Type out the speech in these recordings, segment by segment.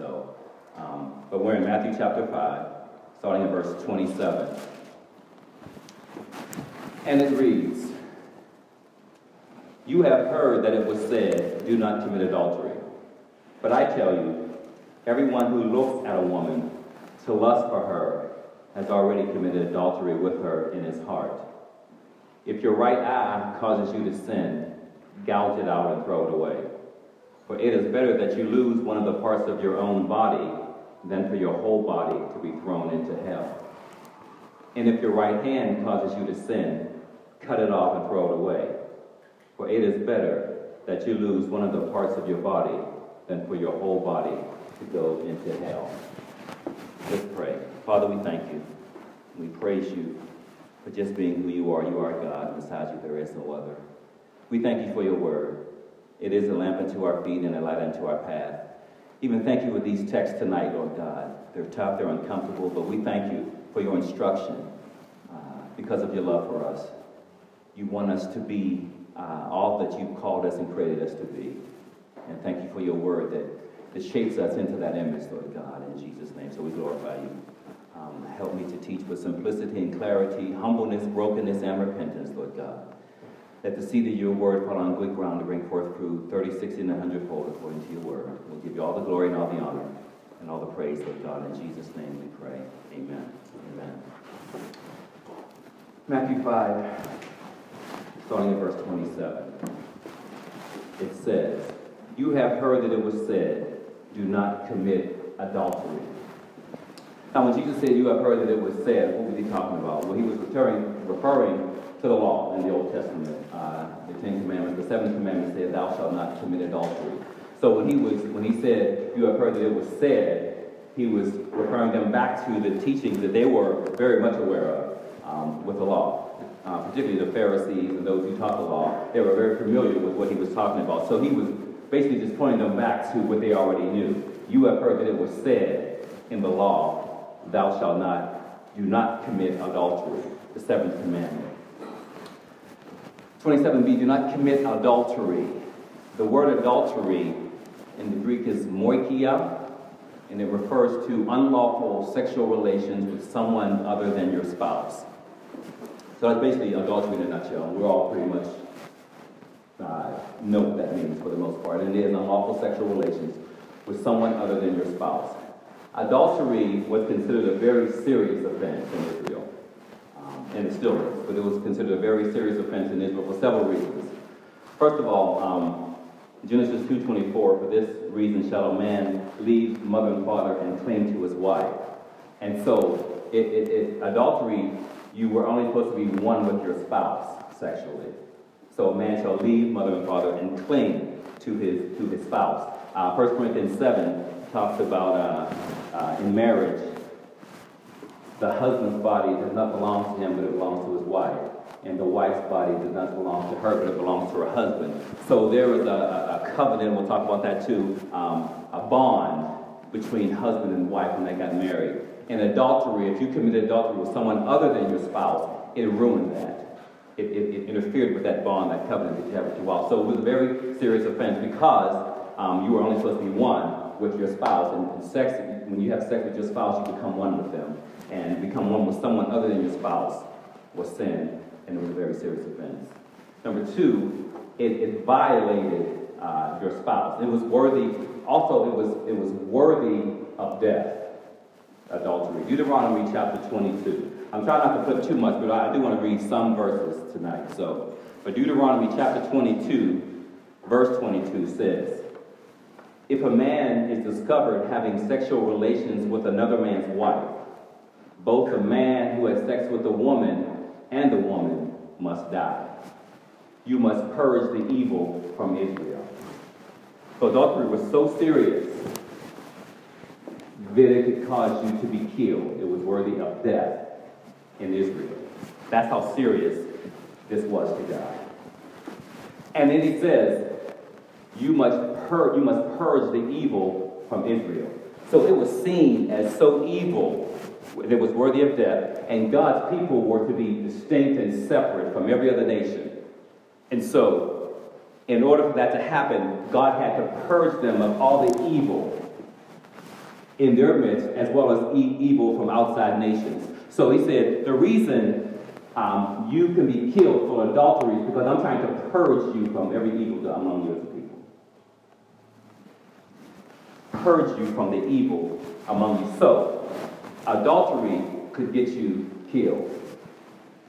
So, um, but we're in Matthew chapter 5, starting in verse 27. And it reads, You have heard that it was said, Do not commit adultery. But I tell you, everyone who looks at a woman to lust for her has already committed adultery with her in his heart. If your right eye causes you to sin, gouge it out and throw it away. For it is better that you lose one of the parts of your own body than for your whole body to be thrown into hell. And if your right hand causes you to sin, cut it off and throw it away. For it is better that you lose one of the parts of your body than for your whole body to go into hell. Let's pray. Father, we thank you. We praise you for just being who you are. You are God. Besides you, there is no other. We thank you for your word. It is a lamp unto our feet and a light unto our path. Even thank you for these texts tonight, Lord God. They're tough, they're uncomfortable, but we thank you for your instruction uh, because of your love for us. You want us to be uh, all that you've called us and created us to be. And thank you for your word that, that shapes us into that image, Lord God, in Jesus' name. So we glorify you. Um, help me to teach with simplicity and clarity, humbleness, brokenness, and repentance, Lord God. Let the seed of your word fall on good ground to bring forth fruit 30, 60, and 100 fold according to your word. We'll give you all the glory and all the honor and all the praise, Lord God. In Jesus' name we pray. Amen. Amen. Matthew 5, starting at verse 27. It says, You have heard that it was said, Do not commit adultery. Now, when Jesus said, You have heard that it was said, what was he talking about? Well, he was referring, referring to the law in the Old Testament. Uh, the Ten Commandments, the Seventh Commandment said, Thou shalt not commit adultery. So when he was when he said, You have heard that it was said, he was referring them back to the teachings that they were very much aware of um, with the law. Uh, particularly the Pharisees and those who taught the law, they were very familiar with what he was talking about. So he was basically just pointing them back to what they already knew. You have heard that it was said in the law, Thou shalt not, do not commit adultery, the seventh commandment. 27b, do not commit adultery. The word adultery in the Greek is moikia, and it refers to unlawful sexual relations with someone other than your spouse. So that's basically adultery in a nutshell. We're all pretty much uh, know what that means for the most part. And it is unlawful sexual relations with someone other than your spouse. Adultery was considered a very serious offense and it still is, but it was considered a very serious offense in Israel for several reasons. First of all, um, Genesis 2.24, for this reason shall a man leave mother and father and cling to his wife. And so, it, it, it, adultery, you were only supposed to be one with your spouse sexually. So a man shall leave mother and father and cling to his, to his spouse. Uh, 1 Corinthians 7 talks about uh, uh, in marriage, the husband's body does not belong to him, but it belongs to his wife. And the wife's body does not belong to her, but it belongs to her husband. So there is a, a covenant, we'll talk about that too, um, a bond between husband and wife when they got married. And adultery, if you committed adultery with someone other than your spouse, it ruined that. It, it, it interfered with that bond, that covenant that you have with your wife. So it was a very serious offense because um, you were only supposed to be one with your spouse. And sex, when you have sex with your spouse, you become one with them. And become one with someone other than your spouse was sin, and it was a very serious offense. Number two, it, it violated uh, your spouse. It was worthy, also it was, it was worthy of death, adultery. Deuteronomy chapter 22. I'm trying not to put too much, but I do want to read some verses tonight. So, for Deuteronomy chapter 22, verse 22 says, If a man is discovered having sexual relations with another man's wife, both the man who has sex with the woman and the woman must die. You must purge the evil from Israel. So adultery was so serious that it could cause you to be killed. It was worthy of death in Israel. That's how serious this was to God. And then he says, you must, pur- you must purge the evil from Israel. So it was seen as so evil that was worthy of death, and God's people were to be distinct and separate from every other nation. And so, in order for that to happen, God had to purge them of all the evil in their midst, as well as evil from outside nations. So he said, the reason um, you can be killed for adultery is because I'm trying to purge you from every evil among you as a people. Purge you from the evil among you. So, adultery could get you killed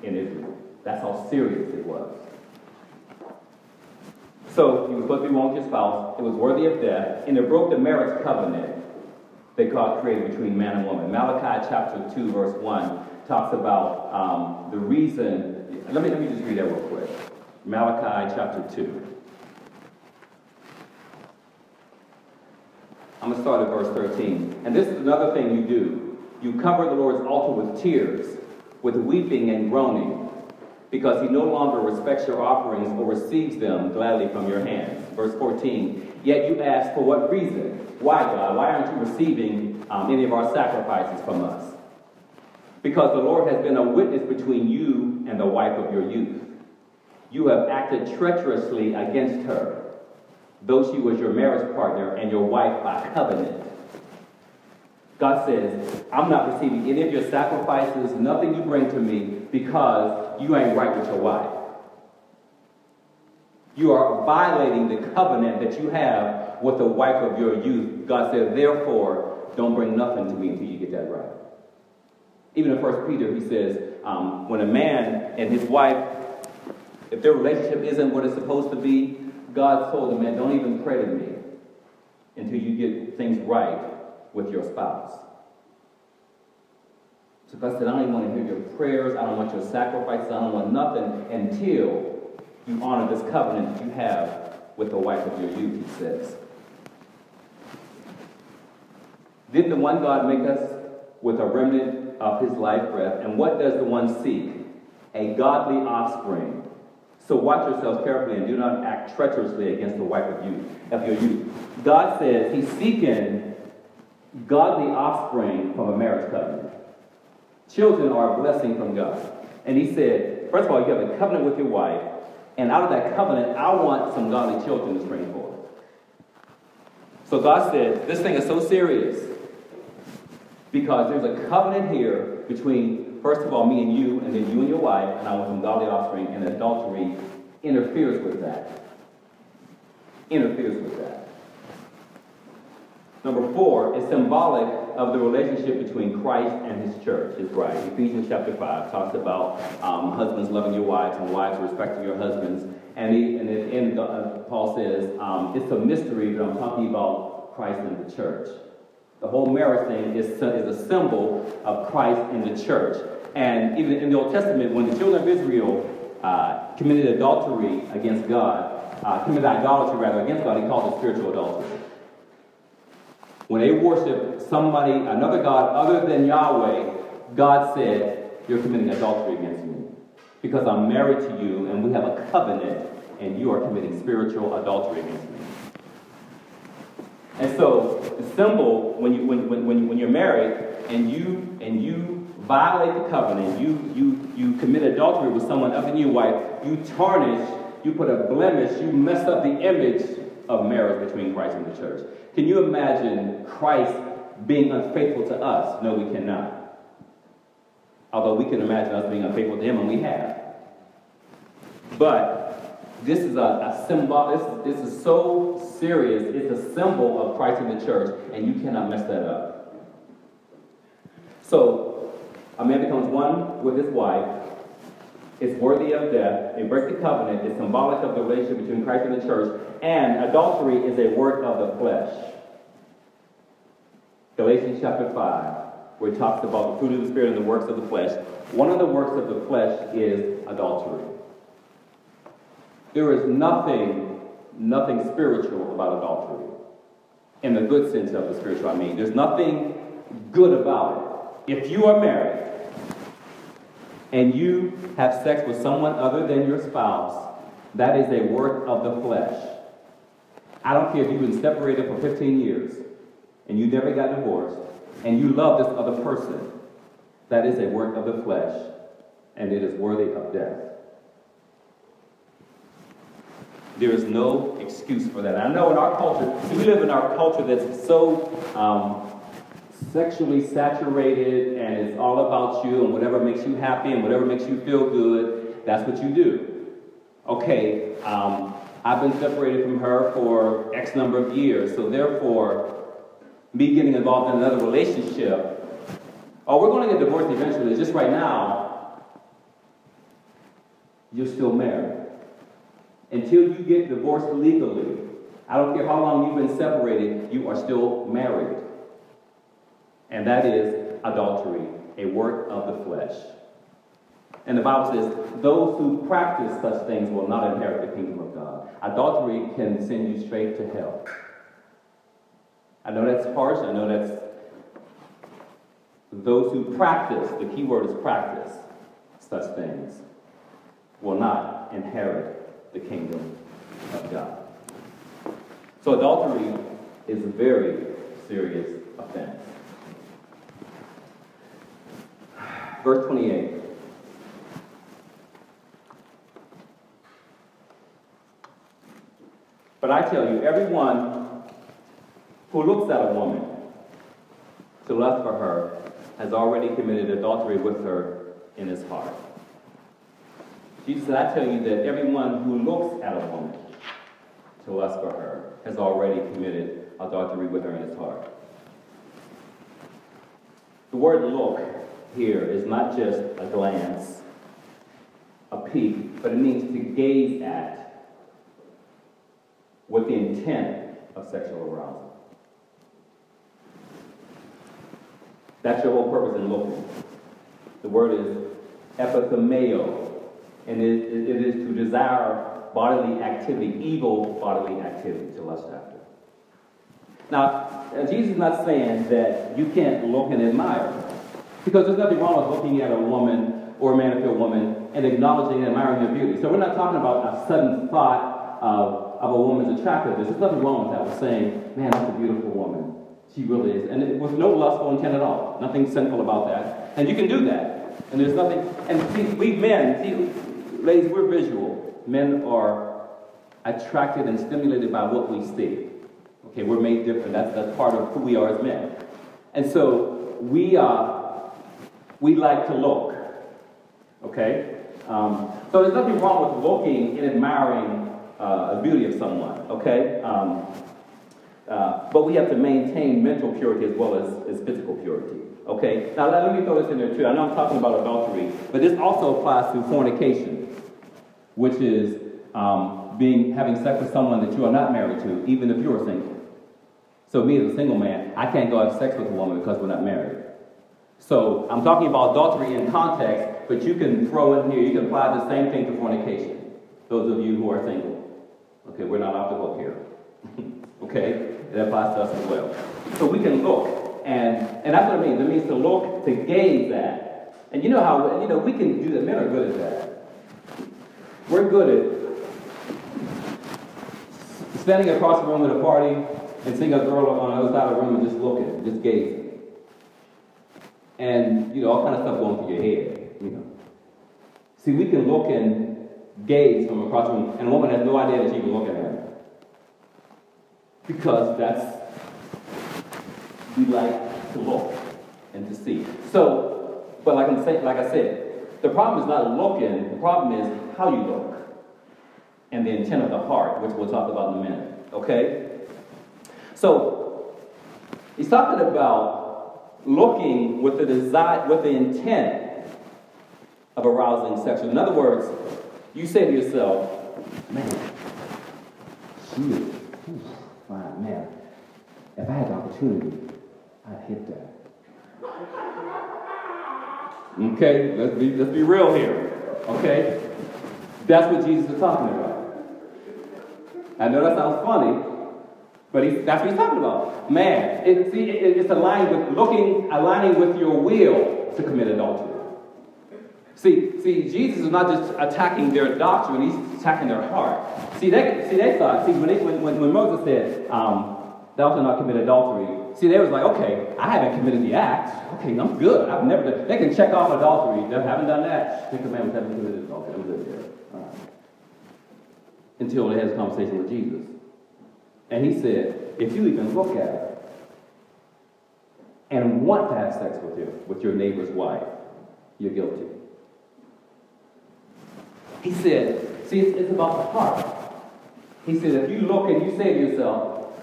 in Israel. That's how serious it was. So he was supposed to be one with his spouse. It was worthy of death, and it broke the marriage covenant that God created between man and woman. Malachi chapter 2, verse 1 talks about um, the reason. Let me, let me just read that real quick. Malachi chapter 2. I'm going to start at verse 13. And this is another thing you do. You cover the Lord's altar with tears, with weeping and groaning, because he no longer respects your offerings or receives them gladly from your hands. Verse 14. Yet you ask, for what reason? Why, God? Why aren't you receiving um, any of our sacrifices from us? Because the Lord has been a witness between you and the wife of your youth. You have acted treacherously against her, though she was your marriage partner and your wife by covenant. God says, I'm not receiving any of your sacrifices, nothing you bring to me, because you ain't right with your wife. You are violating the covenant that you have with the wife of your youth. God said, therefore, don't bring nothing to me until you get that right. Even in First Peter, he says, um, when a man and his wife, if their relationship isn't what it's supposed to be, God told the man, don't even pray to me until you get things right with your spouse. So God said, I don't even want to hear your prayers. I don't want your sacrifices. I don't want nothing until you honor this covenant that you have with the wife of your youth, he says. Didn't the one God make us with a remnant of his life breath? And what does the one seek? A godly offspring. So watch yourselves carefully and do not act treacherously against the wife of you, of your youth. God says he's seeking godly offspring from a marriage covenant. Children are a blessing from God. And he said, first of all, you have a covenant with your wife, and out of that covenant, I want some godly children to spring forth. So God said, this thing is so serious because there's a covenant here between, first of all, me and you, and then you and your wife, and I want some godly offspring, and adultery interferes with that. Interferes with that. Number four is symbolic of the relationship between Christ and his church, his bride. Ephesians chapter 5 talks about um, husbands loving your wives and wives respecting your husbands. And, he, and at the uh, Paul says, um, it's a mystery, but I'm talking about Christ and the church. The whole marriage thing is, is a symbol of Christ and the church. And even in the Old Testament, when the children of Israel uh, committed adultery against God, uh, committed idolatry rather against God, he called it spiritual adultery. When they worship somebody, another God other than Yahweh, God said, You're committing adultery against me. Because I'm married to you and we have a covenant, and you are committing spiritual adultery against me. And so the symbol when you when, when, when, when you're married and you and you violate the covenant, you you you commit adultery with someone other than your wife, you tarnish, you put a blemish, you mess up the image of marriage between Christ and the church. Can you imagine Christ being unfaithful to us? No, we cannot. Although we can imagine us being unfaithful to him, and we have. But this is a, a symbol, this, this is so serious, it's a symbol of Christ in the church, and you cannot mess that up. So, a man becomes one with his wife, it's worthy of death, it breaks the covenant, it's symbolic of the relationship between Christ and the church, and adultery is a work of the flesh. Galatians chapter 5, where it talks about the fruit of the Spirit and the works of the flesh. One of the works of the flesh is adultery. There is nothing, nothing spiritual about adultery. In the good sense of the spiritual, I mean. There's nothing good about it. If you are married and you have sex with someone other than your spouse, that is a work of the flesh. I don't care if you've been separated for 15 years and you never got divorced and you love this other person. That is a work of the flesh and it is worthy of death. There is no excuse for that. I know in our culture, we live in our culture that's so um, sexually saturated and it's all about you and whatever makes you happy and whatever makes you feel good, that's what you do. Okay, um, I've been separated from her for X number of years, so therefore, me getting involved in another relationship, oh, we're going to get divorced eventually, just right now, you're still married. Until you get divorced legally, I don't care how long you've been separated, you are still married. And that is adultery, a work of the flesh. And the Bible says, those who practice such things will not inherit the kingdom of God. Adultery can send you straight to hell. I know that's harsh. I know that's those who practice, the key word is practice, such things, will not inherit the kingdom of God. So adultery is a very serious offense. Verse 28. But I tell you, everyone who looks at a woman to lust for her has already committed adultery with her in his heart. Jesus said, I tell you that everyone who looks at a woman to lust for her has already committed adultery with her in his heart. The word look here is not just a glance, a peek, but it means to gaze at with the intent of sexual arousal. That's your whole purpose in looking. The word is epithumeo, and it, it is to desire bodily activity, evil bodily activity to lust after. Now, Jesus is not saying that you can't look and admire, because there's nothing wrong with looking at a woman or a man or a woman and acknowledging and admiring their beauty. So we're not talking about a sudden thought of, of a woman's attractiveness. There's nothing wrong with that. We're saying, man, that's a beautiful woman. She really is. And it, with no lustful intent at all. Nothing sinful about that. And you can do that. And there's nothing, and see, we men, see, ladies, we're visual. Men are attracted and stimulated by what we see. Okay, we're made different. That's, that's part of who we are as men. And so we, uh, we like to look. Okay? Um, so there's nothing wrong with looking and admiring uh, the beauty of someone. Okay? Um, uh, but we have to maintain mental purity as well as, as physical purity. Okay? Now let, let me throw this in there too. I know I'm talking about adultery, but this also applies to fornication, which is um, being having sex with someone that you are not married to, even if you're single. So me as a single man, I can't go have sex with a woman because we're not married. So I'm talking about adultery in context, but you can throw in here, you can apply the same thing to fornication. Those of you who are single. Okay, we're not off the hook here. okay? It applies to us as well. So we can look, and, and that's what it means. It means to look, to gaze at. And you know how, you know, we can do that. Men are good at that. We're good at standing across the room at a party and seeing a girl on the other side of the room and just looking, just gazing. And, you know, all kind of stuff going through your head, you know. See, we can look and gaze from across the room, and a woman has no idea that she's even looking at her. Because that's, we like to look and to see. So, but like, I'm saying, like I said, the problem is not looking, the problem is how you look and the intent of the heart, which we'll talk about in a minute. Okay? So, he's talking about looking with the desire, with the intent of arousing sexual. In other words, you say to yourself, man, she is fine, man. If I had the opportunity, I'd hit that. Okay, let's be let's be real here. Okay? That's what Jesus is talking about. I know that sounds funny, but he, that's what he's talking about. Man, it, see, it, it's aligned with looking, aligning with your will to commit adultery. See, see, Jesus is not just attacking their doctrine; he's attacking their heart. See, they, see, they thought. See, when, they, when, when Moses said, um, "Thou shalt not commit adultery," see, they was like, "Okay, I haven't committed the act. Okay, I'm good. I've never done." They can check off adultery. They haven't done that. Ten commandments haven't committed adultery. I'm good right. Until they had a conversation with Jesus. And he said, if you even look at it and want to have sex with you, with your neighbor's wife, you're guilty. He said, see, it's, it's about the heart. He said, if you look and you say to yourself,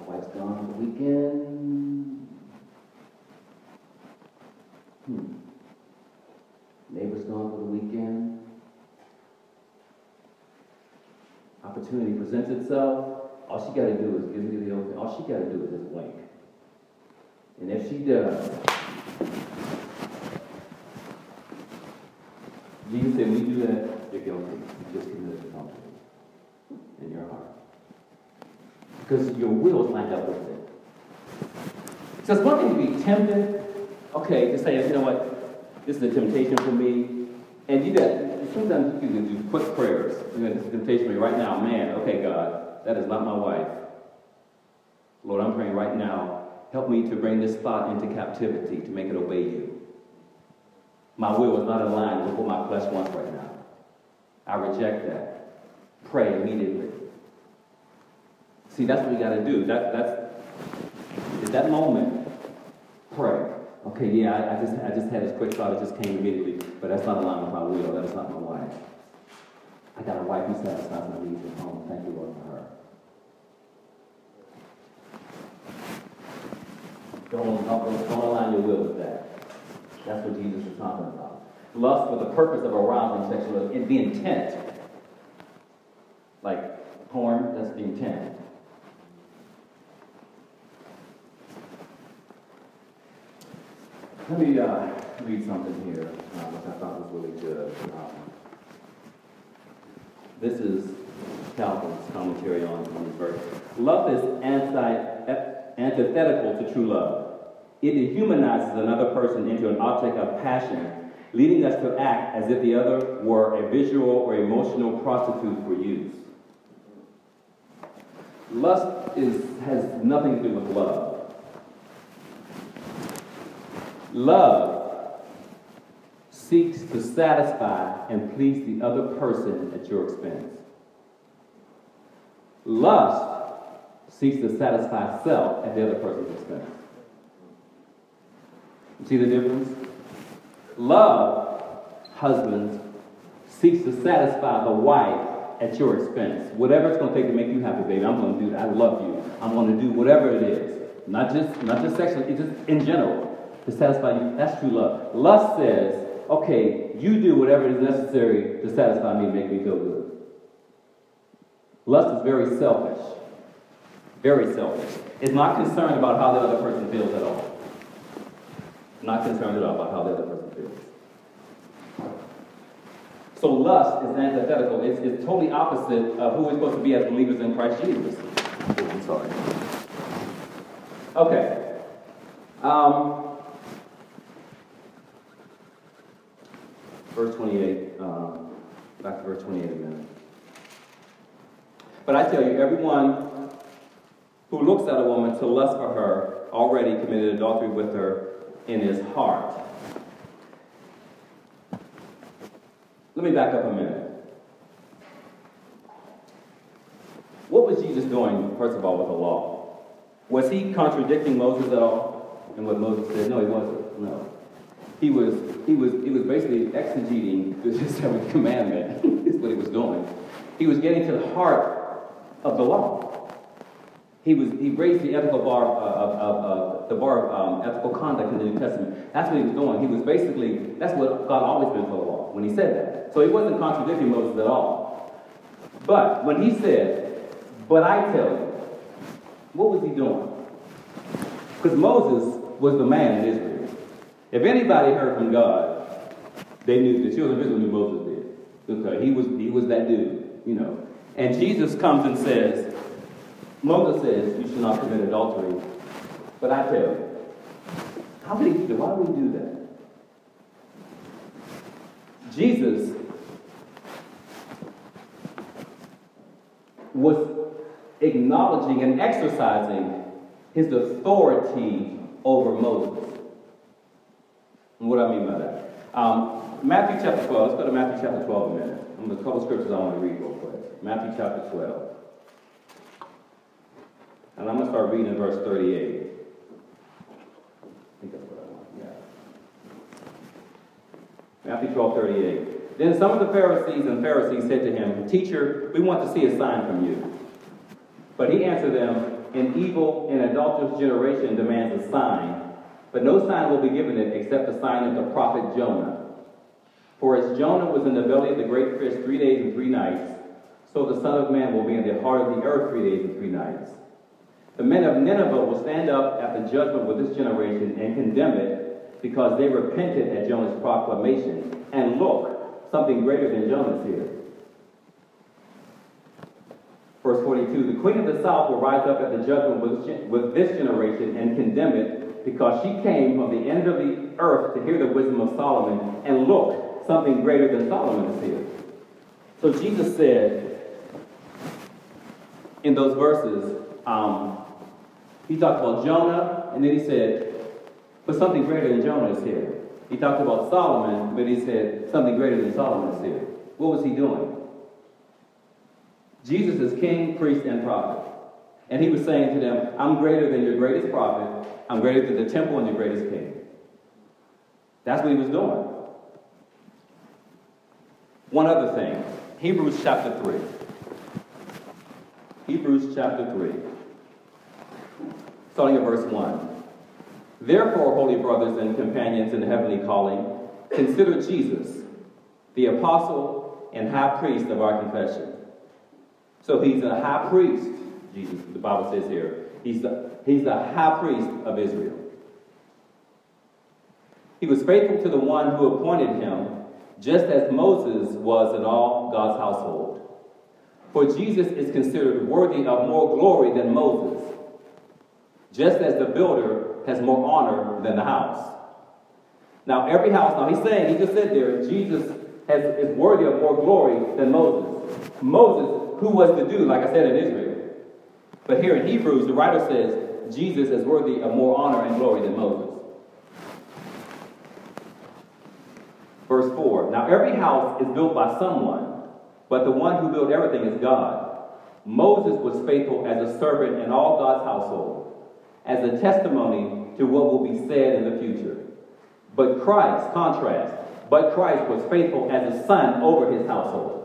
my wife's gone for the weekend. Hmm. Neighbor's gone for the weekend. Opportunity presents itself. All she got to do is give me the okay. All she got to do is just wink. And if she does, Jesus said, when you do that, you're guilty. You just committed adultery in your heart. Because your will is lined up with it. So it's one thing to be tempted, okay, to say, you know what, this is a temptation for me. And you got, sometimes you can do quick prayers. You know, this temptation me right now. Man, okay, God, that is not my wife. Lord, I'm praying right now, help me to bring this thought into captivity, to make it obey you. My will is not aligned with what my flesh wants right now. I reject that. Pray immediately. See, that's what we got to do. That, that's at that moment. Pray. Okay, yeah, I, I, just I just had this quick thought. It just came immediately, but that's not aligned with my will. That is not my wife. I got a wife who satisfies my needs at home. Thank you, Lord, for her. Don't, don't, don't align your will with that. That's what Jesus is talking about. Lust for the purpose of arousing sexual, the intent. Like porn, that's the intent. Let me uh, read something here, uh, which I thought was really good. Um, this is Calvin's commentary on, on this verse. Love is anti, antithetical to true love. It dehumanizes another person into an object of passion, leading us to act as if the other were a visual or emotional prostitute for use. Lust is, has nothing to do with love. Love seeks to satisfy and please the other person at your expense. Lust seeks to satisfy self at the other person's expense. See the difference? Love, husbands, seeks to satisfy the wife at your expense. Whatever it's going to take to make you happy, baby, I'm going to do that. I love you. I'm going to do whatever it is. Not just, not just sexually, just in general, to satisfy you. That's true love. Lust says, okay, you do whatever is necessary to satisfy me, and make me feel good. Lust is very selfish. Very selfish. It's not concerned about how the other person feels at all not concerned at all about how the other person feels. So lust is antithetical. It's, it's totally opposite of who we're supposed to be as believers in Christ Jesus. Oh, I'm sorry. Okay. Um, verse 28. Um, back to verse 28 a minute. But I tell you, everyone who looks at a woman to lust for her already committed adultery with her in his heart. Let me back up a minute. What was Jesus doing, first of all, with the law? Was he contradicting Moses at all? And what Moses said? No, he wasn't. No. He was, he was, he was basically exegeting the seventh commandment, is what he was doing. He was getting to the heart of the law. He was he raised the ethical bar of, of, the bar of um, ethical conduct in the New Testament. That's what he was doing. He was basically that's what God always been for the law when he said that. So he wasn't contradicting Moses at all. But when he said, "But I tell you," what was he doing? Because Moses was the man in Israel. If anybody heard from God, they knew the children of Israel knew Moses did. Okay, he was he was that dude, you know. And Jesus comes and says, Moses says you should not commit adultery. But I tell you, how do that? Why would he do that? Jesus was acknowledging and exercising his authority over Moses. What do I mean by that? Um, Matthew chapter 12, let's go to Matthew chapter 12 a minute. I'm going to couple scriptures I want to read real quick. Matthew chapter 12. And I'm going to start reading in verse 38. I think that's what I want. Yeah. Matthew 12, 38. Then some of the Pharisees and Pharisees said to him, Teacher, we want to see a sign from you. But he answered them, An evil and adulterous generation demands a sign but no sign will be given it except the sign of the prophet Jonah. For as Jonah was in the belly of the great fish three days and three nights, so the Son of Man will be in the heart of the earth three days and three nights. The men of Nineveh will stand up at the judgment with this generation and condemn it because they repented at Jonah's proclamation. And look, something greater than Jonah is here. Verse 42 The queen of the south will rise up at the judgment with this generation and condemn it because she came from the end of the earth to hear the wisdom of Solomon. And look, something greater than Solomon is here. So Jesus said in those verses, um, he talked about Jonah, and then he said, but something greater than Jonah is here. He talked about Solomon, but he said, something greater than Solomon is here. What was he doing? Jesus is king, priest, and prophet. And he was saying to them, I'm greater than your greatest prophet. I'm greater than the temple and your greatest king. That's what he was doing. One other thing Hebrews chapter 3. Hebrews chapter 3 starting at verse 1. Therefore, holy brothers and companions in the heavenly calling, consider Jesus, the apostle and high priest of our confession. So he's a high priest, Jesus, the Bible says here. He's the, he's the high priest of Israel. He was faithful to the one who appointed him, just as Moses was in all God's household. For Jesus is considered worthy of more glory than Moses just as the builder has more honor than the house. Now, every house, now he's saying, he just said there, Jesus has, is worthy of more glory than Moses. Moses, who was the dude, like I said, in Israel. But here in Hebrews, the writer says, Jesus is worthy of more honor and glory than Moses. Verse 4 Now, every house is built by someone, but the one who built everything is God. Moses was faithful as a servant in all God's household as a testimony to what will be said in the future. But Christ, contrast, but Christ was faithful as a son over his household,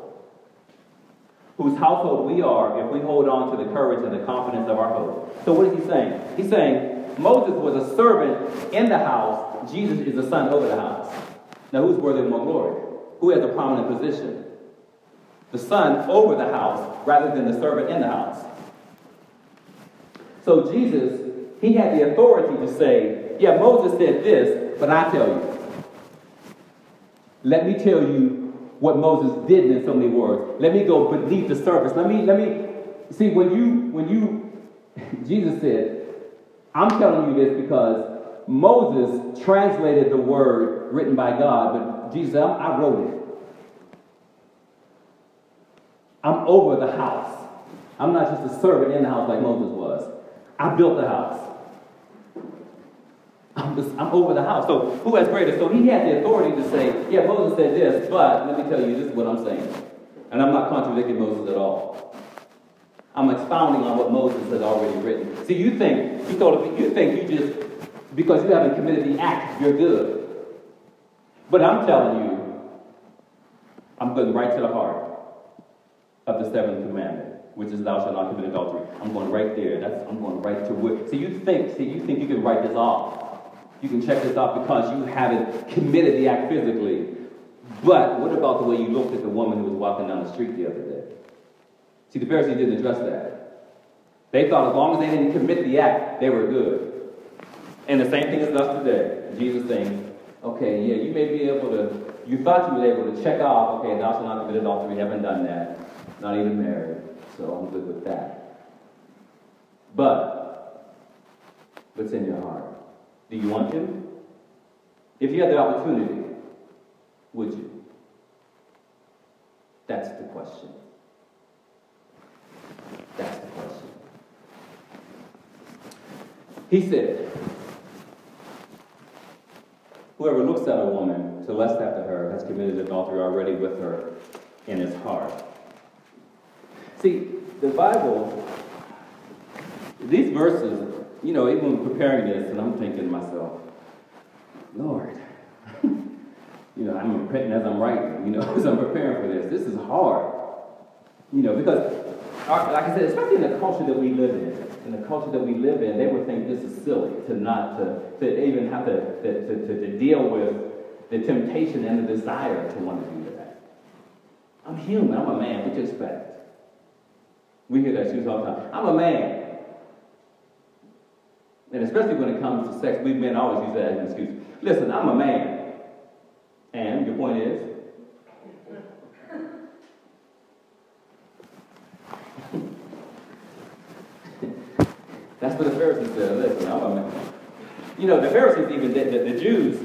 whose household we are if we hold on to the courage and the confidence of our hope. So, what is he saying? He's saying Moses was a servant in the house, Jesus is the son over the house. Now, who's worthy of more glory? Who has a prominent position? The son over the house rather than the servant in the house. So, Jesus he had the authority to say, yeah, Moses said this, but I tell you. Let me tell you what Moses did in so many words. Let me go beneath the surface. Let me, let me see when you when you Jesus said, I'm telling you this because Moses translated the word written by God, but Jesus said, I wrote it. I'm over the house. I'm not just a servant in the house like Moses was. I built the house. I'm, over the house. So who has greater? So he had the authority to say, yeah, Moses said this, but let me tell you, this is what I'm saying. And I'm not contradicting Moses at all. I'm expounding on what Moses has already written. See, you think, you thought, you think you just, because you haven't committed the act, you're good. But I'm telling you, I'm going right to the heart of the seventh commandment which is thou shalt not commit adultery. I'm going right there. That's I'm going right to what. See, you think, see, you think you can write this off. You can check this off because you haven't committed the act physically. But what about the way you looked at the woman who was walking down the street the other day? See, the Pharisees didn't address that. They thought as long as they didn't commit the act, they were good. And the same thing is us today. Jesus saying, okay, yeah, you may be able to, you thought you were able to check off, okay, thou shalt not commit adultery, haven't done that, not even married, so I'm good with that. But, what's in your heart? Do you want to? If you had the opportunity, would you? That's the question. That's the question. He said, Whoever looks at a woman to lust after her has committed adultery already with her in his heart. See, the Bible, these verses you know, even preparing this, and I'm thinking to myself, Lord, You know, I'm repenting as I'm writing, you know, as I'm preparing for this. This is hard. You know, because, our, like I said, especially in the culture that we live in, in the culture that we live in, they would think this is silly to not, to, to even have to, to, to, to deal with the temptation and the desire to want to do that. I'm human. I'm a man. What do you expect? We hear that excuse all the time. I'm a man. And especially when it comes to sex, we men always use that as an excuse. Listen, I'm a man. And your point is? That's what the Pharisees said. Listen, I'm a man. You know, the Pharisees, even the, the, the Jews,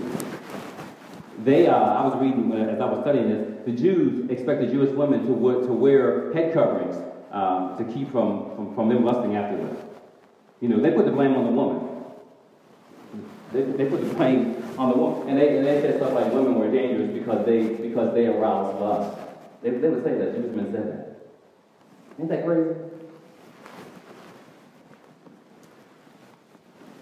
they, uh, I was reading as I was studying this, the Jews expected Jewish women to, to wear head coverings um, to keep from, from, from them lusting after them. You know, they put the blame on the woman. They, they put the blame on the woman. And they, and they said stuff like women were dangerous because they, because they aroused lust. They, they would say that. Jewish men said that. Ain't that crazy?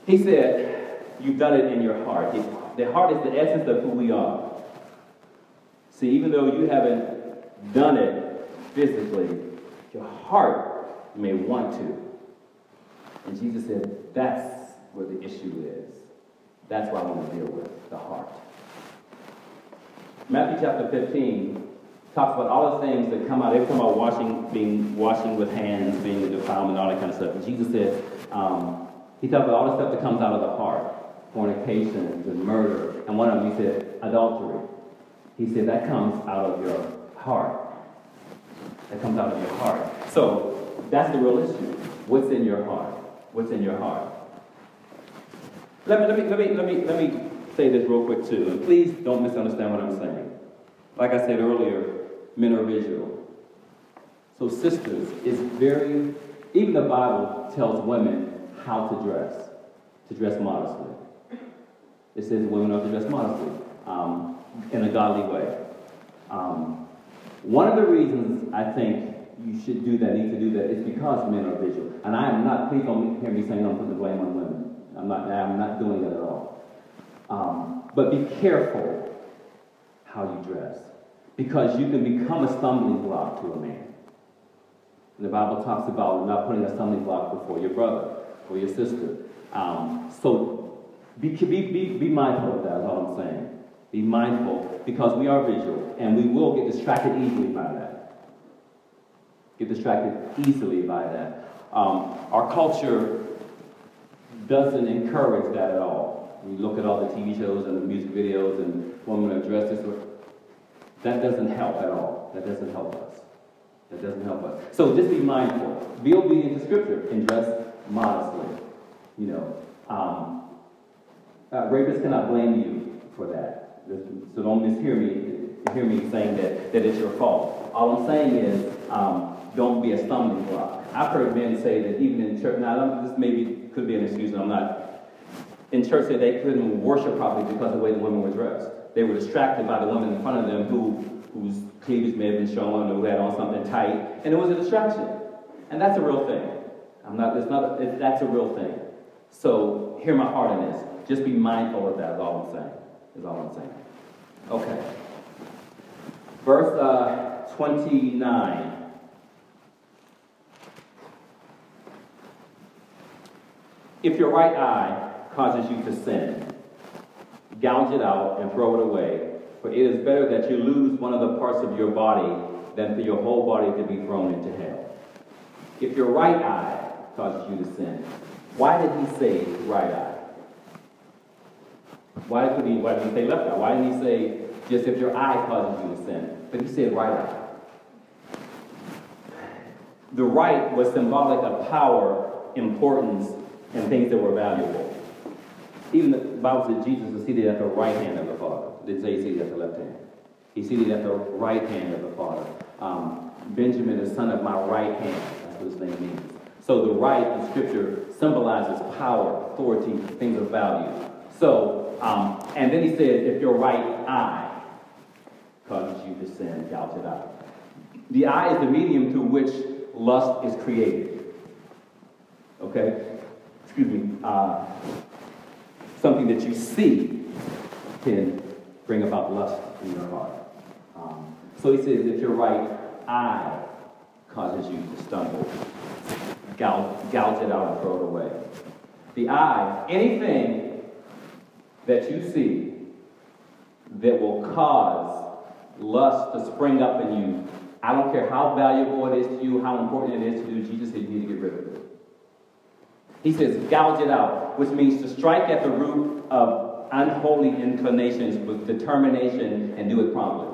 He said, You've done it in your heart. The heart is the essence of who we are. See, even though you haven't done it physically, your heart may want to. And Jesus said, that's where the issue is. That's what I want to deal with, the heart. Matthew chapter 15 talks about all the things that come out. They talk about washing, being washing with hands, being defilement, all that kind of stuff. And Jesus said, um, he talked about all the stuff that comes out of the heart, fornications and murder. And one of them, he said, adultery. He said, that comes out of your heart. That comes out of your heart. So that's the real issue. What's in your heart? What's in your heart. Let me, let me, let me, let me, let me say this real quick too, and please don't misunderstand what I'm saying. Like I said earlier, men are visual. So sisters, it's very, even the Bible tells women how to dress, to dress modestly. It says women are to dress modestly, um, in a godly way. Um, one of the reasons I think you should do that, need to do that, is because men are visual. And I am not, please don't hear me saying I'm putting the blame on women. I'm not, I'm not doing that at all. Um, but be careful how you dress. Because you can become a stumbling block to a man. And the Bible talks about not putting a stumbling block before your brother or your sister. Um, so be, be, be, be mindful of that, is all I'm saying. Be mindful because we are visual and we will get distracted easily by that get distracted easily by that. Um, our culture doesn't encourage that at all. We look at all the TV shows and the music videos and women are dressed this way. That doesn't help at all. That doesn't help us. That doesn't help us. So just be mindful. Be obedient to Scripture and dress modestly. You know, um, uh, rapists cannot blame you for that. So don't mishear me, hear me saying that, that it's your fault. All I'm saying is um, don't be a stumbling block. I've heard men say that even in church, now this maybe could be an excuse, and I'm not, in church that they couldn't worship properly because of the way the women were dressed. They were distracted by the women in front of them who, whose cleavage may have been shown or who had on something tight, and it was a distraction. And that's a real thing. I'm not, it's not, it, that's a real thing. So hear my heart in this. Just be mindful of that is all I'm saying. Is all I'm saying. Okay. Verse uh, 29. If your right eye causes you to sin, gouge it out and throw it away, for it is better that you lose one of the parts of your body than for your whole body to be thrown into hell. If your right eye causes you to sin, why did he say right eye? Why could he? Why did he say left eye? Why didn't he say just if your eye causes you to sin? But he said right eye. The right was symbolic of power, importance, and things that were valuable. Even the Bible said Jesus is seated at the right hand of the Father. Didn't say he's seated at the left hand. He's seated at the right hand of the Father. Um, Benjamin is son of my right hand. That's what his name means. So the right in Scripture symbolizes power, authority, things of value. So, um, and then he says, if your right eye causes you to sin, gouge it out. The eye is the medium through which lust is created. Okay? Excuse me, uh, something that you see can bring about lust in your heart. Um, so he says, if your right eye causes you to stumble, gouge, gouge it out and throw it away. The eye, anything that you see that will cause lust to spring up in you, I don't care how valuable it is to you, how important it is to you, Jesus said you need to get rid of it. He says, gouge it out, which means to strike at the root of unholy inclinations with determination and do it promptly.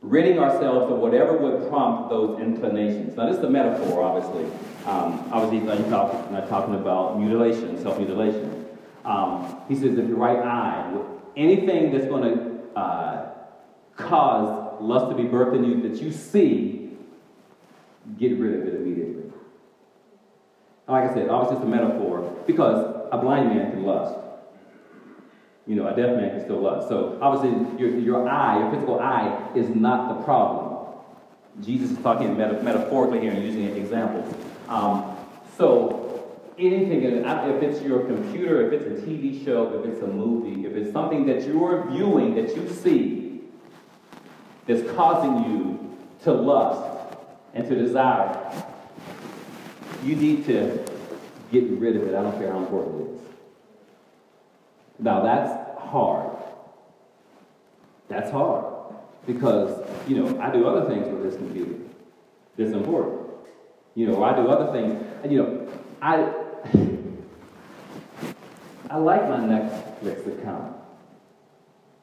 Ridding ourselves of whatever would prompt those inclinations. Now, this is a metaphor, obviously. Um, obviously, I'm talking, not talking about mutilation, self mutilation. Um, he says, if your right eye, anything that's going to uh, cause lust to be birthed in you that you see, get rid of it immediately. Like I said, obviously it's a metaphor because a blind man can lust. You know, a deaf man can still lust. So obviously your, your eye, your physical eye, is not the problem. Jesus is talking meta- metaphorically here and using examples. Um, so anything, if it's your computer, if it's a TV show, if it's a movie, if it's something that you're viewing that you see that's causing you to lust and to desire, you need to get rid of it. I don't care how important it is. Now, that's hard. That's hard. Because, you know, I do other things with this computer that's important. You know, I do other things. And, you know, I, I like my Netflix account.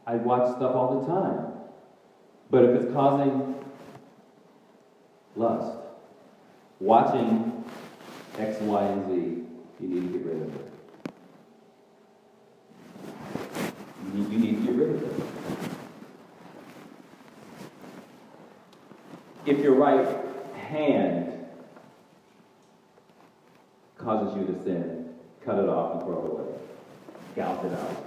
I watch stuff all the time. But if it's causing lust, watching X, Y, and Z, you need to get rid of it. You need, to get rid of it. If your right hand causes you to sin, cut it off and throw it away. Gouge it out.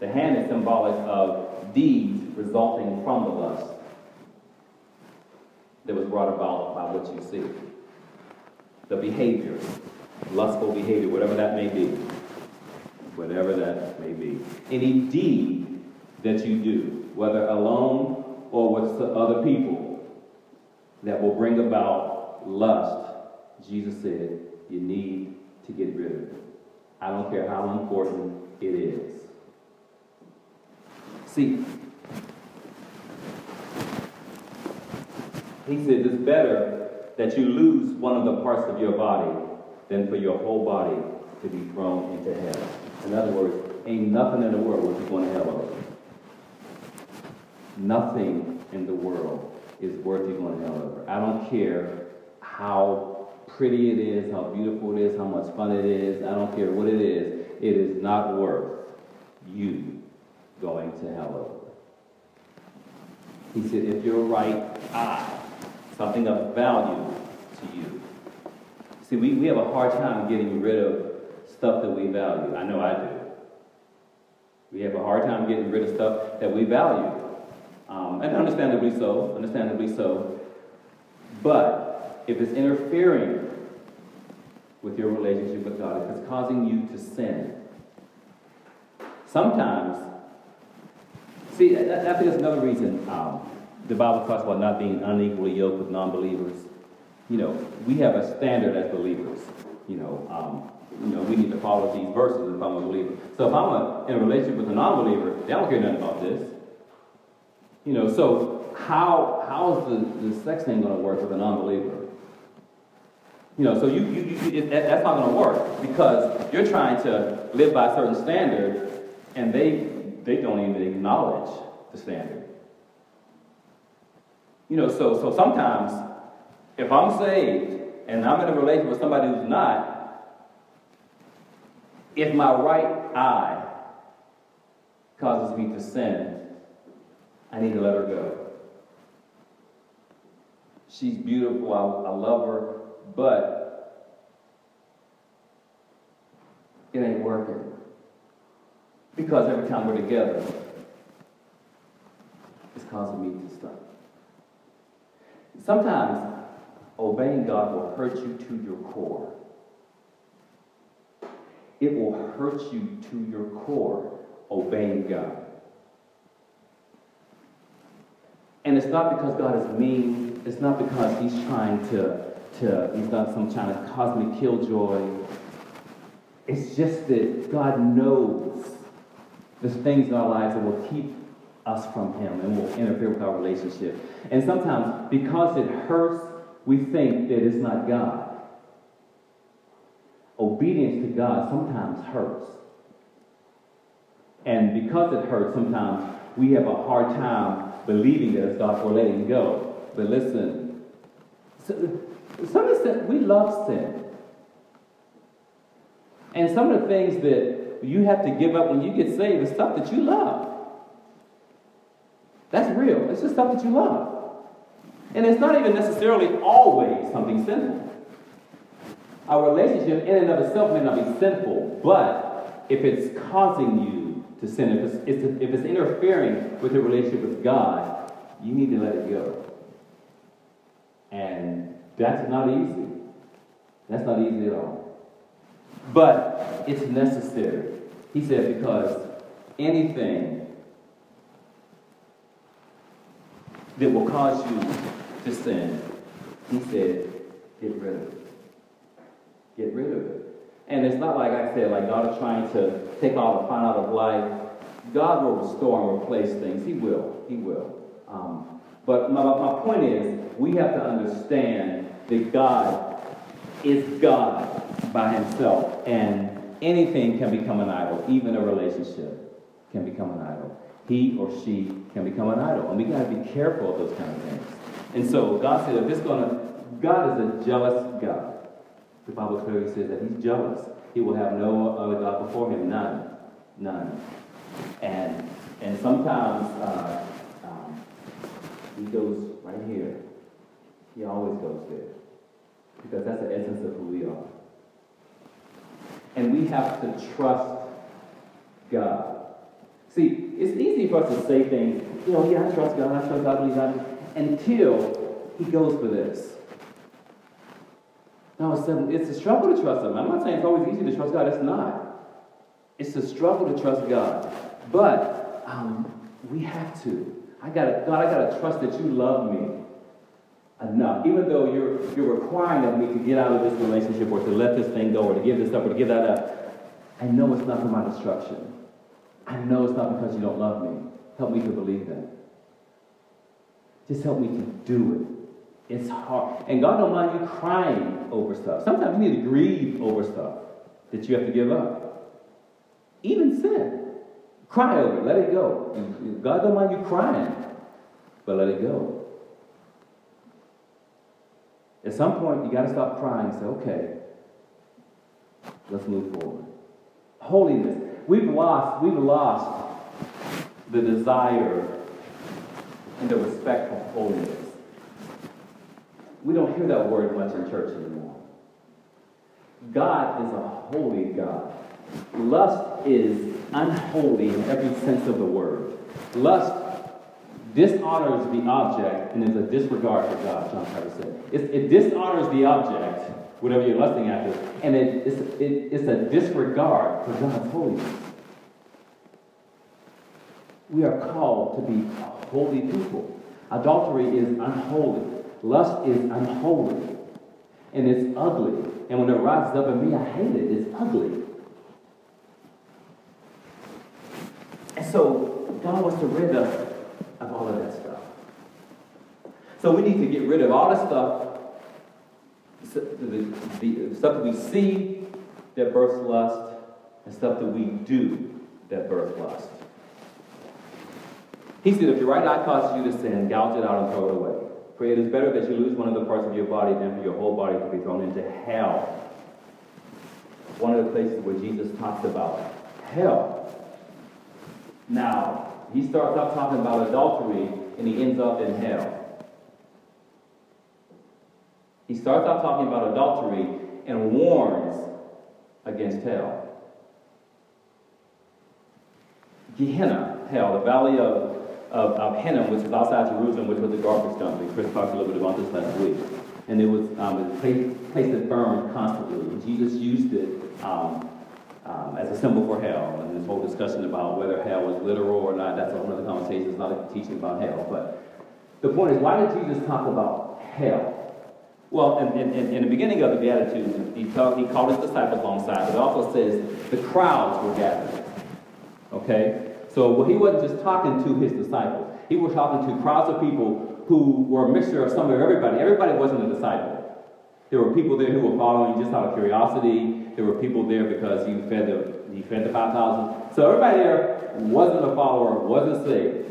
The hand is symbolic of deeds resulting from the lust that was brought about by what you see the behavior, lustful behavior, whatever that may be. Whatever that may be. Any deed that you do, whether alone or with other people, that will bring about lust, Jesus said, you need to get rid of it. I don't care how important it is. See, he said it's better that you lose one of the parts of your body than for your whole body to be thrown into hell. In other words, ain't nothing in the world worth going to hell over. Nothing in the world is worth you going to hell over. I don't care how pretty it is, how beautiful it is, how much fun it is. I don't care what it is. It is not worth you going to hell over. He said, if your right eye something of value to you. See, we, we have a hard time getting rid of stuff that we value. I know I do. We have a hard time getting rid of stuff that we value. Um, and understandably so, understandably so. But if it's interfering with your relationship with God, if it's causing you to sin, sometimes, see, I think that's another reason um, the Bible talks about not being unequally yoked with non-believers. You know, we have a standard as believers. You know, um, you know, we need to follow these verses if I'm a believer. So if I'm a, in a relationship with a non-believer, they don't care nothing about this. You know, so how how is the, the sex thing going to work with a non-believer? You know, so you, you, you it, that's not going to work because you're trying to live by a certain standard, and they they don't even acknowledge the standard. You know, so, so sometimes if I'm saved and I'm in a relationship with somebody who's not, if my right eye causes me to sin, I need to let her go. She's beautiful, I, I love her, but it ain't working. Because every time we're together, it's causing me to stop. Sometimes obeying God will hurt you to your core. It will hurt you to your core obeying God. And it's not because God is mean. It's not because he's trying to, to he's done some kind of cosmic killjoy. It's just that God knows the things in our lives that will keep us from him and will interfere with our relationship. And sometimes, because it hurts, we think that it's not God. Obedience to God sometimes hurts. And because it hurts, sometimes we have a hard time believing that it's God for letting go. But listen, some of the sin, we love sin. And some of the things that you have to give up when you get saved is stuff that you love. That's real. It's just stuff that you love. And it's not even necessarily always something sinful. Our relationship in and of itself may not be sinful, but if it's causing you to sin, if it's, if it's interfering with your relationship with God, you need to let it go. And that's not easy. That's not easy at all. But it's necessary. He said, because anything that will cause you to sin, he said, get rid of it. Get rid of it. And it's not like I said, like God is trying to take all the fun out of life. God will restore and replace things. He will. He will. Um, but my, my point is, we have to understand that God is God by himself. And anything can become an idol, even a relationship can become an idol. He or she can become an idol. And we got to be careful of those kind of things. And so God said, if it's going to, God is a jealous God. The Bible clearly says that he's jealous. He will have no other God before him, none. None. And, and sometimes uh, um, he goes right here. He always goes there. Because that's the essence of who we are. And we have to trust God. See, it's easy for us to say things, you know, yeah, I trust God, I trust God, God, until He goes for this. Now, it's a struggle to trust Him. I'm not saying it's always easy to trust God, it's not. It's a struggle to trust God. But um, we have to. I gotta, God, I gotta trust that you love me enough. Even though you're, you're requiring of me to get out of this relationship or to let this thing go or to give this up or to give that up, I know it's not for my destruction. I know it's not because you don't love me. Help me to believe that. Just help me to do it. It's hard. And God don't mind you crying over stuff. Sometimes you need to grieve over stuff that you have to give up. Even sin. Cry over it. Let it go. God don't mind you crying, but let it go. At some point, you got to stop crying and say, okay, let's move forward. Holiness. We've lost, we've lost the desire and the respect for holiness. We don't hear that word much in church anymore. God is a holy God. Lust is unholy in every sense of the word. Lust dishonors the object and is a disregard for God, John Piper said. It, it dishonors the object, whatever you're lusting after, and it, it's, it, it's a disregard for God's holiness. We are called to be holy people. Adultery is unholy. Lust is unholy. And it's ugly. And when it rises up in me, I hate it. It's ugly. And so God wants to rid us of all of that stuff. So we need to get rid of all the stuff, the, the, stuff that we see that births lust, and stuff that we do that births lust. He said, if your right eye causes you to sin, gouge it out and throw it away. For it is better that you lose one of the parts of your body than for your whole body to be thrown into hell. One of the places where Jesus talks about hell. Now, he starts off talking about adultery and he ends up in hell. He starts off talking about adultery and warns against hell. Gehenna, hell, the valley of of, of Hinnom, which is outside Jerusalem, which was the garbage dump. And Chris talked a little bit about this last week. And it was um, a place, place that burned constantly. And Jesus used it um, um, as a symbol for hell. And this whole discussion about whether hell was literal or not, that's a whole conversation. It's not a teaching about hell. But The point is, why did Jesus talk about hell? Well, in, in, in the beginning of the Beatitudes, he, he called his disciples alongside, but it also says the crowds were gathered. Okay? So well, he wasn't just talking to his disciples. He was talking to crowds of people who were a mixture of some of everybody. Everybody wasn't a disciple. There were people there who were following just out of curiosity. There were people there because he fed the he fed the five thousand. So everybody there wasn't a follower, wasn't saved.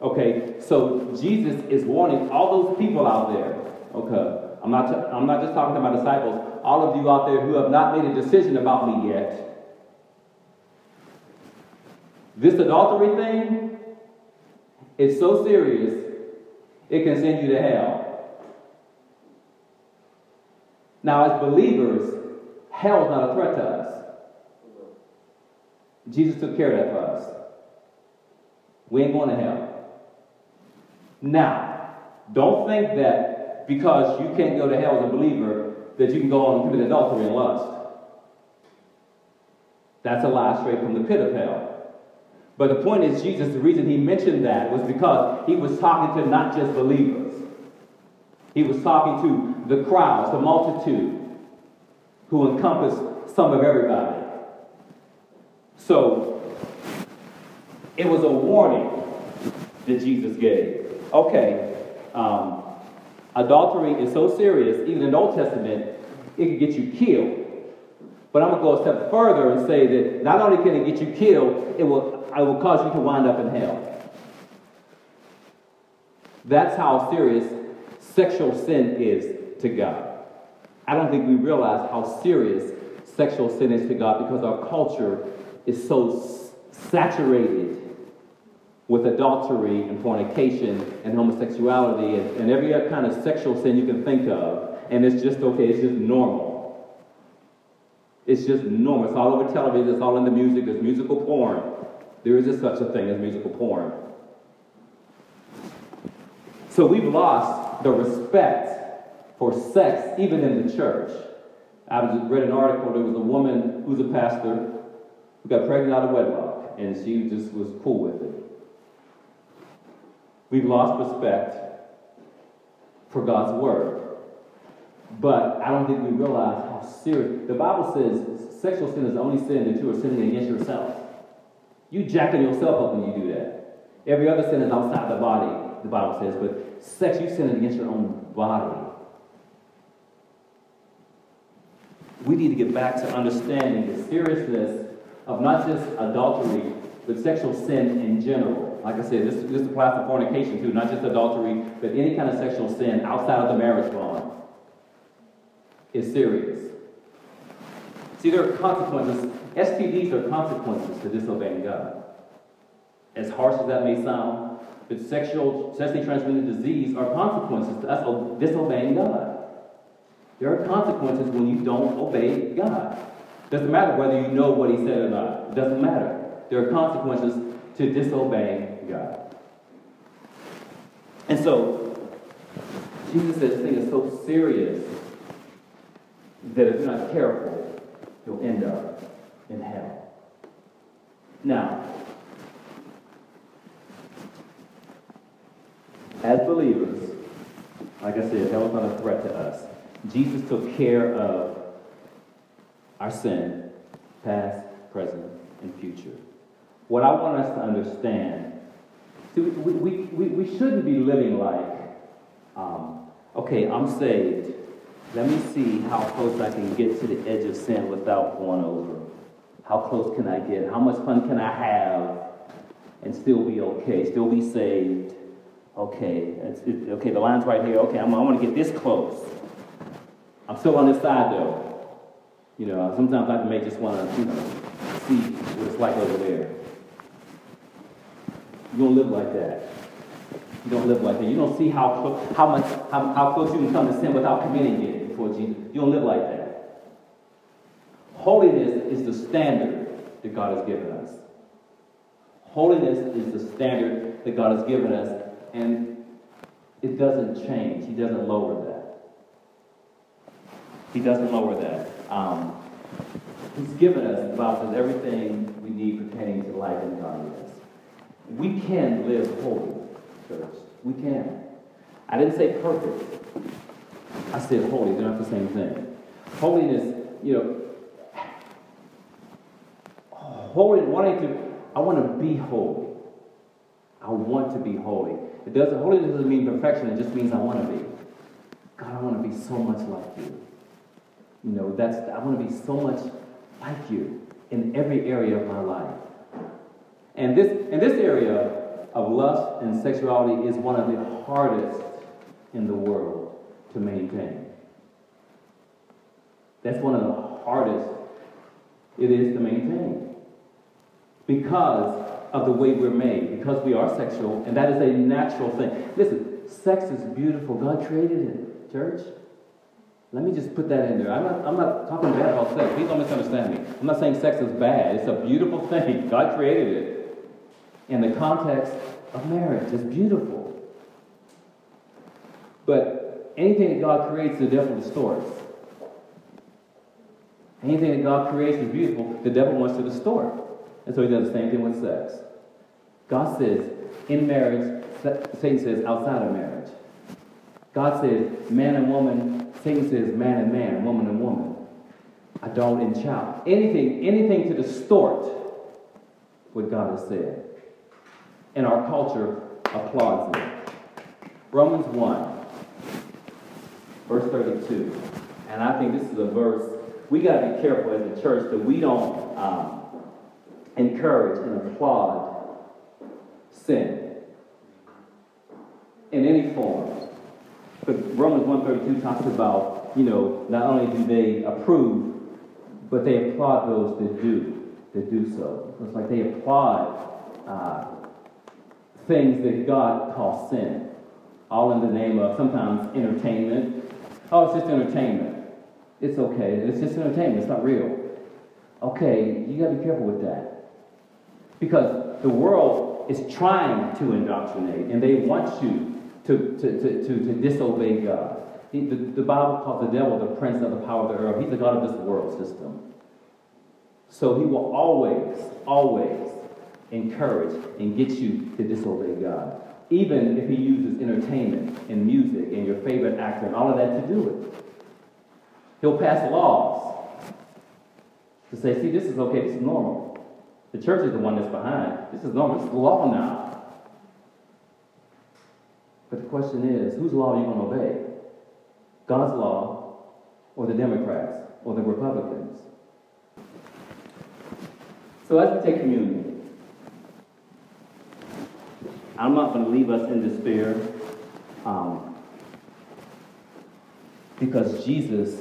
Okay, so Jesus is warning all those people out there. Okay, I'm not t- I'm not just talking to my disciples. All of you out there who have not made a decision about me yet. This adultery thing is so serious, it can send you to hell. Now, as believers, hell is not a threat to us. Jesus took care of that for us. We ain't going to hell. Now, don't think that because you can't go to hell as a believer, that you can go on and commit adultery and lust. That's a lie straight from the pit of hell. But the point is, Jesus, the reason he mentioned that was because he was talking to not just believers. He was talking to the crowds, the multitude, who encompassed some of everybody. So, it was a warning that Jesus gave. Okay, um, adultery is so serious, even in the Old Testament, it can get you killed. But I'm going to go a step further and say that not only can it get you killed, it will, it will cause you to wind up in hell. That's how serious sexual sin is to God. I don't think we realize how serious sexual sin is to God because our culture is so saturated with adultery and fornication and homosexuality and, and every other kind of sexual sin you can think of. And it's just okay, it's just normal. It's just normal. It's all over television, it's all in the music, there's musical porn. There is just such a thing as musical porn. So we've lost the respect for sex, even in the church. I read an article, there was a woman who's a pastor who got pregnant out of wedlock, and she just was cool with it. We've lost respect for God's word. But I don't think we realize how serious. The Bible says sexual sin is the only sin that you are sinning against yourself. You jacking yourself up when you do that. Every other sin is outside the body, the Bible says, but sex, you sinning against your own body. We need to get back to understanding the seriousness of not just adultery, but sexual sin in general. Like I said, this, this applies to fornication too, not just adultery, but any kind of sexual sin outside of the marriage bond is serious. See, there are consequences. STDs are consequences to disobeying God. As harsh as that may sound, but sexual, sexually transmitted disease are consequences to us disobeying God. There are consequences when you don't obey God. Doesn't matter whether you know what He said or not. It doesn't matter. There are consequences to disobeying God. And so, Jesus says this thing is so serious that if you're not careful, you'll end up in hell. Now, as believers, like I said, hell is not a threat to us. Jesus took care of our sin, past, present, and future. What I want us to understand, see, we, we, we, we shouldn't be living like, um, okay, I'm saved. Let me see how close I can get to the edge of sin without going over. How close can I get? How much fun can I have and still be okay, still be saved? Okay, it, okay, the line's right here. Okay, I'm, I want to get this close. I'm still on this side though. You know, sometimes I may just want to, you know, see what it's like over there. You don't live like that. You don't live like that. You don't see how how much, how, how close you can come to sin without committing it before Jesus. You don't live like that. Holiness is the standard that God has given us. Holiness is the standard that God has given us, and it doesn't change. He doesn't lower that. He doesn't lower that. Um, he's given us, the Bible says, everything we need pertaining to life and godliness. We can live holy, church. We can. I didn't say perfect. I said holy. They're not the same thing. Holiness, you know, holy, wanting to, I want to be holy. I want to be holy. It doesn't, holiness doesn't mean perfection, it just means I want to be. God, I want to be so much like you. You know, that's, I want to be so much like you in every area of my life. And this, and this area of lust and sexuality is one of the hardest in the world to maintain. That's one of the hardest it is to maintain. Because of the way we're made, because we are sexual, and that is a natural thing. Listen, sex is beautiful. God created it, church. Let me just put that in there. I'm not, I'm not talking bad about sex. Please don't misunderstand me. I'm not saying sex is bad. It's a beautiful thing. God created it in the context of marriage. It's beautiful. But anything that God creates, the devil distorts. Anything that God creates is beautiful, the devil wants to distort. And so he does the same thing with sex. God says, in marriage, Satan says, outside of marriage. God says, man and woman, Satan says, man and man, woman and woman. Adult and child. Anything, anything to distort what God has said. And our culture applauds it. Romans 1, verse 32. And I think this is a verse we got to be careful as a church that we don't um, encourage and applaud sin in any form. But Romans 132 talks about, you know, not only do they approve, but they applaud those that do, that do so. It's like they applaud uh, things that God calls sin, all in the name of sometimes entertainment. Oh, it's just entertainment. It's okay. It's just entertainment. It's not real. Okay, you got to be careful with that. Because the world is trying to indoctrinate and they want you to, to, to, to, to disobey God. He, the, the Bible calls the devil the prince of the power of the earth. He's the God of this world system. So he will always, always encourage and get you to disobey God. Even if he uses entertainment and music and your favorite actor and all of that to do it. He'll pass laws to say, see, this is okay, this is normal. The church is the one that's behind. This is normal, this is the law now. But the question is, whose law are you going to obey? God's law or the Democrats or the Republicans? So as we take communion, I'm not going to leave us in despair um, because Jesus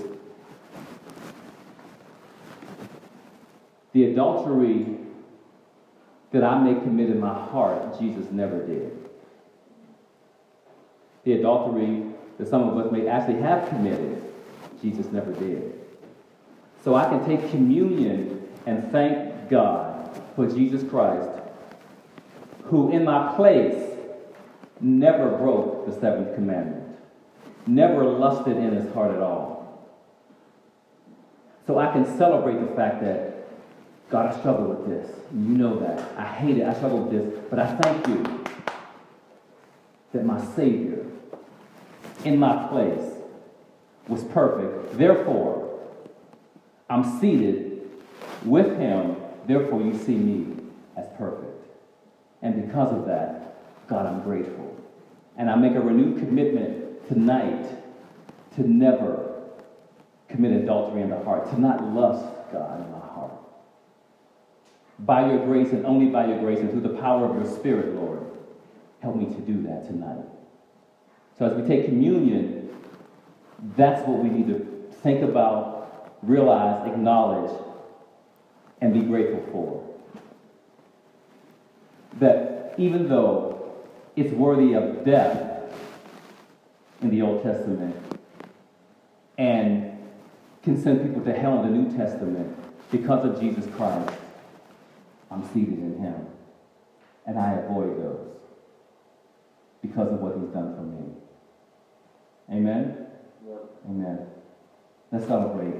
The adultery that I may commit in my heart, Jesus never did. The adultery that some of us may actually have committed, Jesus never did. So I can take communion and thank God for Jesus Christ, who in my place never broke the seventh commandment, never lusted in his heart at all. So I can celebrate the fact that God, I struggle with this. You know that. I hate it. I struggle with this. But I thank you that my Savior in my place was perfect. Therefore, I'm seated with him. Therefore, you see me as perfect. And because of that, God, I'm grateful. And I make a renewed commitment tonight to never commit adultery in the heart, to not lust, God, in my heart by your grace and only by your grace and through the power of your Spirit, Lord. Help me to do that tonight. So as we take communion, that's what we need to think about, realize, acknowledge, and be grateful for. That even though it's worthy of death in the Old Testament and can send people to hell in the New Testament because of Jesus Christ, I'm seated in him. And I avoid those because of what he's done for me. Amen? Yep. Amen. Let's celebrate.